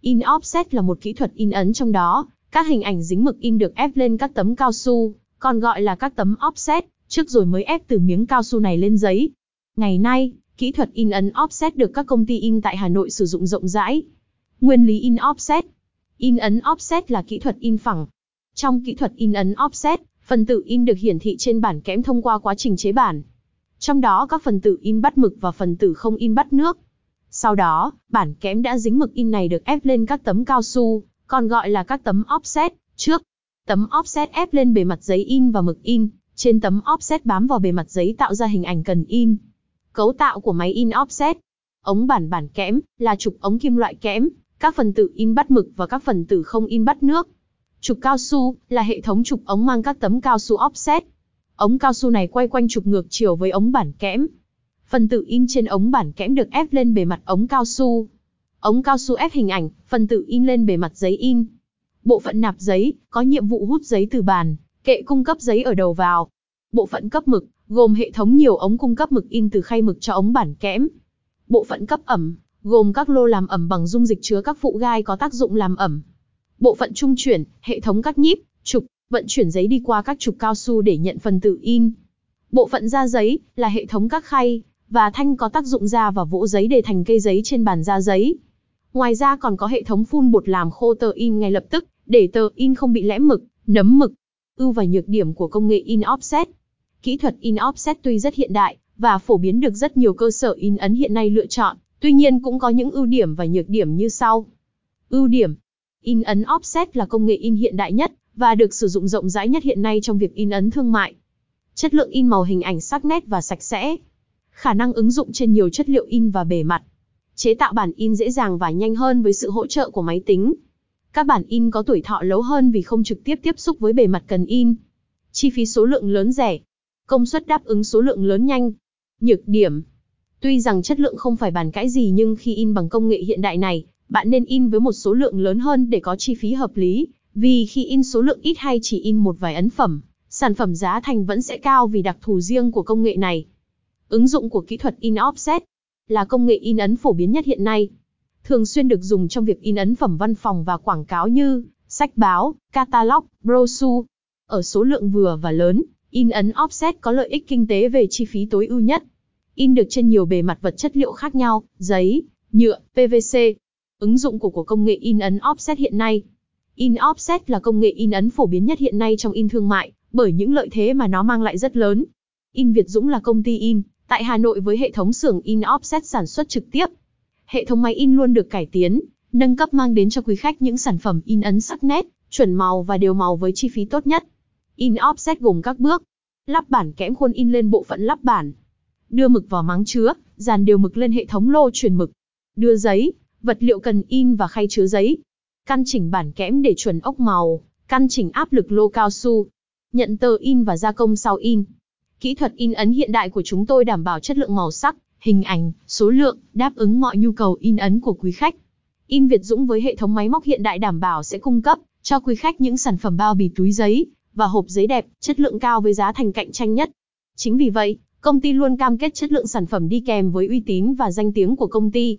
In offset là một kỹ thuật in ấn trong đó, các hình ảnh dính mực in được ép lên các tấm cao su, còn gọi là các tấm offset, trước rồi mới ép từ miếng cao su này lên giấy. Ngày nay, kỹ thuật in ấn offset được các công ty in tại Hà Nội sử dụng rộng rãi. Nguyên lý in offset In ấn offset là kỹ thuật in phẳng. Trong kỹ thuật in ấn offset, phần tử in được hiển thị trên bản kẽm thông qua quá trình chế bản. Trong đó các phần tử in bắt mực và phần tử không in bắt nước. Sau đó, bản kẽm đã dính mực in này được ép lên các tấm cao su, còn gọi là các tấm offset, trước. Tấm offset ép lên bề mặt giấy in và mực in, trên tấm offset bám vào bề mặt giấy tạo ra hình ảnh cần in. Cấu tạo của máy in offset. Ống bản bản kẽm là trục ống kim loại kẽm, các phần tử in bắt mực và các phần tử không in bắt nước. Trục cao su là hệ thống trục ống mang các tấm cao su offset. Ống cao su này quay quanh trục ngược chiều với ống bản kẽm. Phần tử in trên ống bản kẽm được ép lên bề mặt ống cao su. Ống cao su ép hình ảnh, phần tử in lên bề mặt giấy in. Bộ phận nạp giấy có nhiệm vụ hút giấy từ bàn, kệ cung cấp giấy ở đầu vào. Bộ phận cấp mực gồm hệ thống nhiều ống cung cấp mực in từ khay mực cho ống bản kẽm. Bộ phận cấp ẩm gồm các lô làm ẩm bằng dung dịch chứa các phụ gai có tác dụng làm ẩm. Bộ phận trung chuyển, hệ thống các nhíp, trục, vận chuyển giấy đi qua các trục cao su để nhận phần tử in. Bộ phận ra giấy là hệ thống các khay và thanh có tác dụng ra và vỗ giấy để thành cây giấy trên bàn da giấy. Ngoài ra còn có hệ thống phun bột làm khô tờ in ngay lập tức, để tờ in không bị lẽm mực, nấm mực. Ưu và nhược điểm của công nghệ in offset. Kỹ thuật in offset tuy rất hiện đại và phổ biến được rất nhiều cơ sở in ấn hiện nay lựa chọn, Tuy nhiên cũng có những ưu điểm và nhược điểm như sau. Ưu điểm. In ấn offset là công nghệ in hiện đại nhất và được sử dụng rộng rãi nhất hiện nay trong việc in ấn thương mại. Chất lượng in màu hình ảnh sắc nét và sạch sẽ. Khả năng ứng dụng trên nhiều chất liệu in và bề mặt. Chế tạo bản in dễ dàng và nhanh hơn với sự hỗ trợ của máy tính. Các bản in có tuổi thọ lâu hơn vì không trực tiếp tiếp xúc với bề mặt cần in. Chi phí số lượng lớn rẻ. Công suất đáp ứng số lượng lớn nhanh. Nhược điểm, Tuy rằng chất lượng không phải bàn cãi gì nhưng khi in bằng công nghệ hiện đại này, bạn nên in với một số lượng lớn hơn để có chi phí hợp lý, vì khi in số lượng ít hay chỉ in một vài ấn phẩm, sản phẩm giá thành vẫn sẽ cao vì đặc thù riêng của công nghệ này. Ứng dụng của kỹ thuật in offset là công nghệ in ấn phổ biến nhất hiện nay. Thường xuyên được dùng trong việc in ấn phẩm văn phòng và quảng cáo như sách báo, catalog, brochure. Ở số lượng vừa và lớn, in ấn offset có lợi ích kinh tế về chi phí tối ưu nhất in được trên nhiều bề mặt vật chất liệu khác nhau, giấy, nhựa, PVC. Ứng dụng của của công nghệ in ấn offset hiện nay. In offset là công nghệ in ấn phổ biến nhất hiện nay trong in thương mại, bởi những lợi thế mà nó mang lại rất lớn. In Việt Dũng là công ty in, tại Hà Nội với hệ thống xưởng in offset sản xuất trực tiếp. Hệ thống máy in luôn được cải tiến, nâng cấp mang đến cho quý khách những sản phẩm in ấn sắc nét, chuẩn màu và đều màu với chi phí tốt nhất. In offset gồm các bước. Lắp bản kẽm khuôn in lên bộ phận lắp bản, đưa mực vào máng chứa, dàn đều mực lên hệ thống lô truyền mực, đưa giấy, vật liệu cần in và khay chứa giấy, căn chỉnh bản kẽm để chuẩn ốc màu, căn chỉnh áp lực lô cao su, nhận tờ in và gia công sau in. Kỹ thuật in ấn hiện đại của chúng tôi đảm bảo chất lượng màu sắc, hình ảnh, số lượng, đáp ứng mọi nhu cầu in ấn của quý khách. In Việt Dũng với hệ thống máy móc hiện đại đảm bảo sẽ cung cấp cho quý khách những sản phẩm bao bì túi giấy và hộp giấy đẹp, chất lượng cao với giá thành cạnh tranh nhất. Chính vì vậy, Công ty luôn cam kết chất lượng sản phẩm đi kèm với uy tín và danh tiếng của công ty.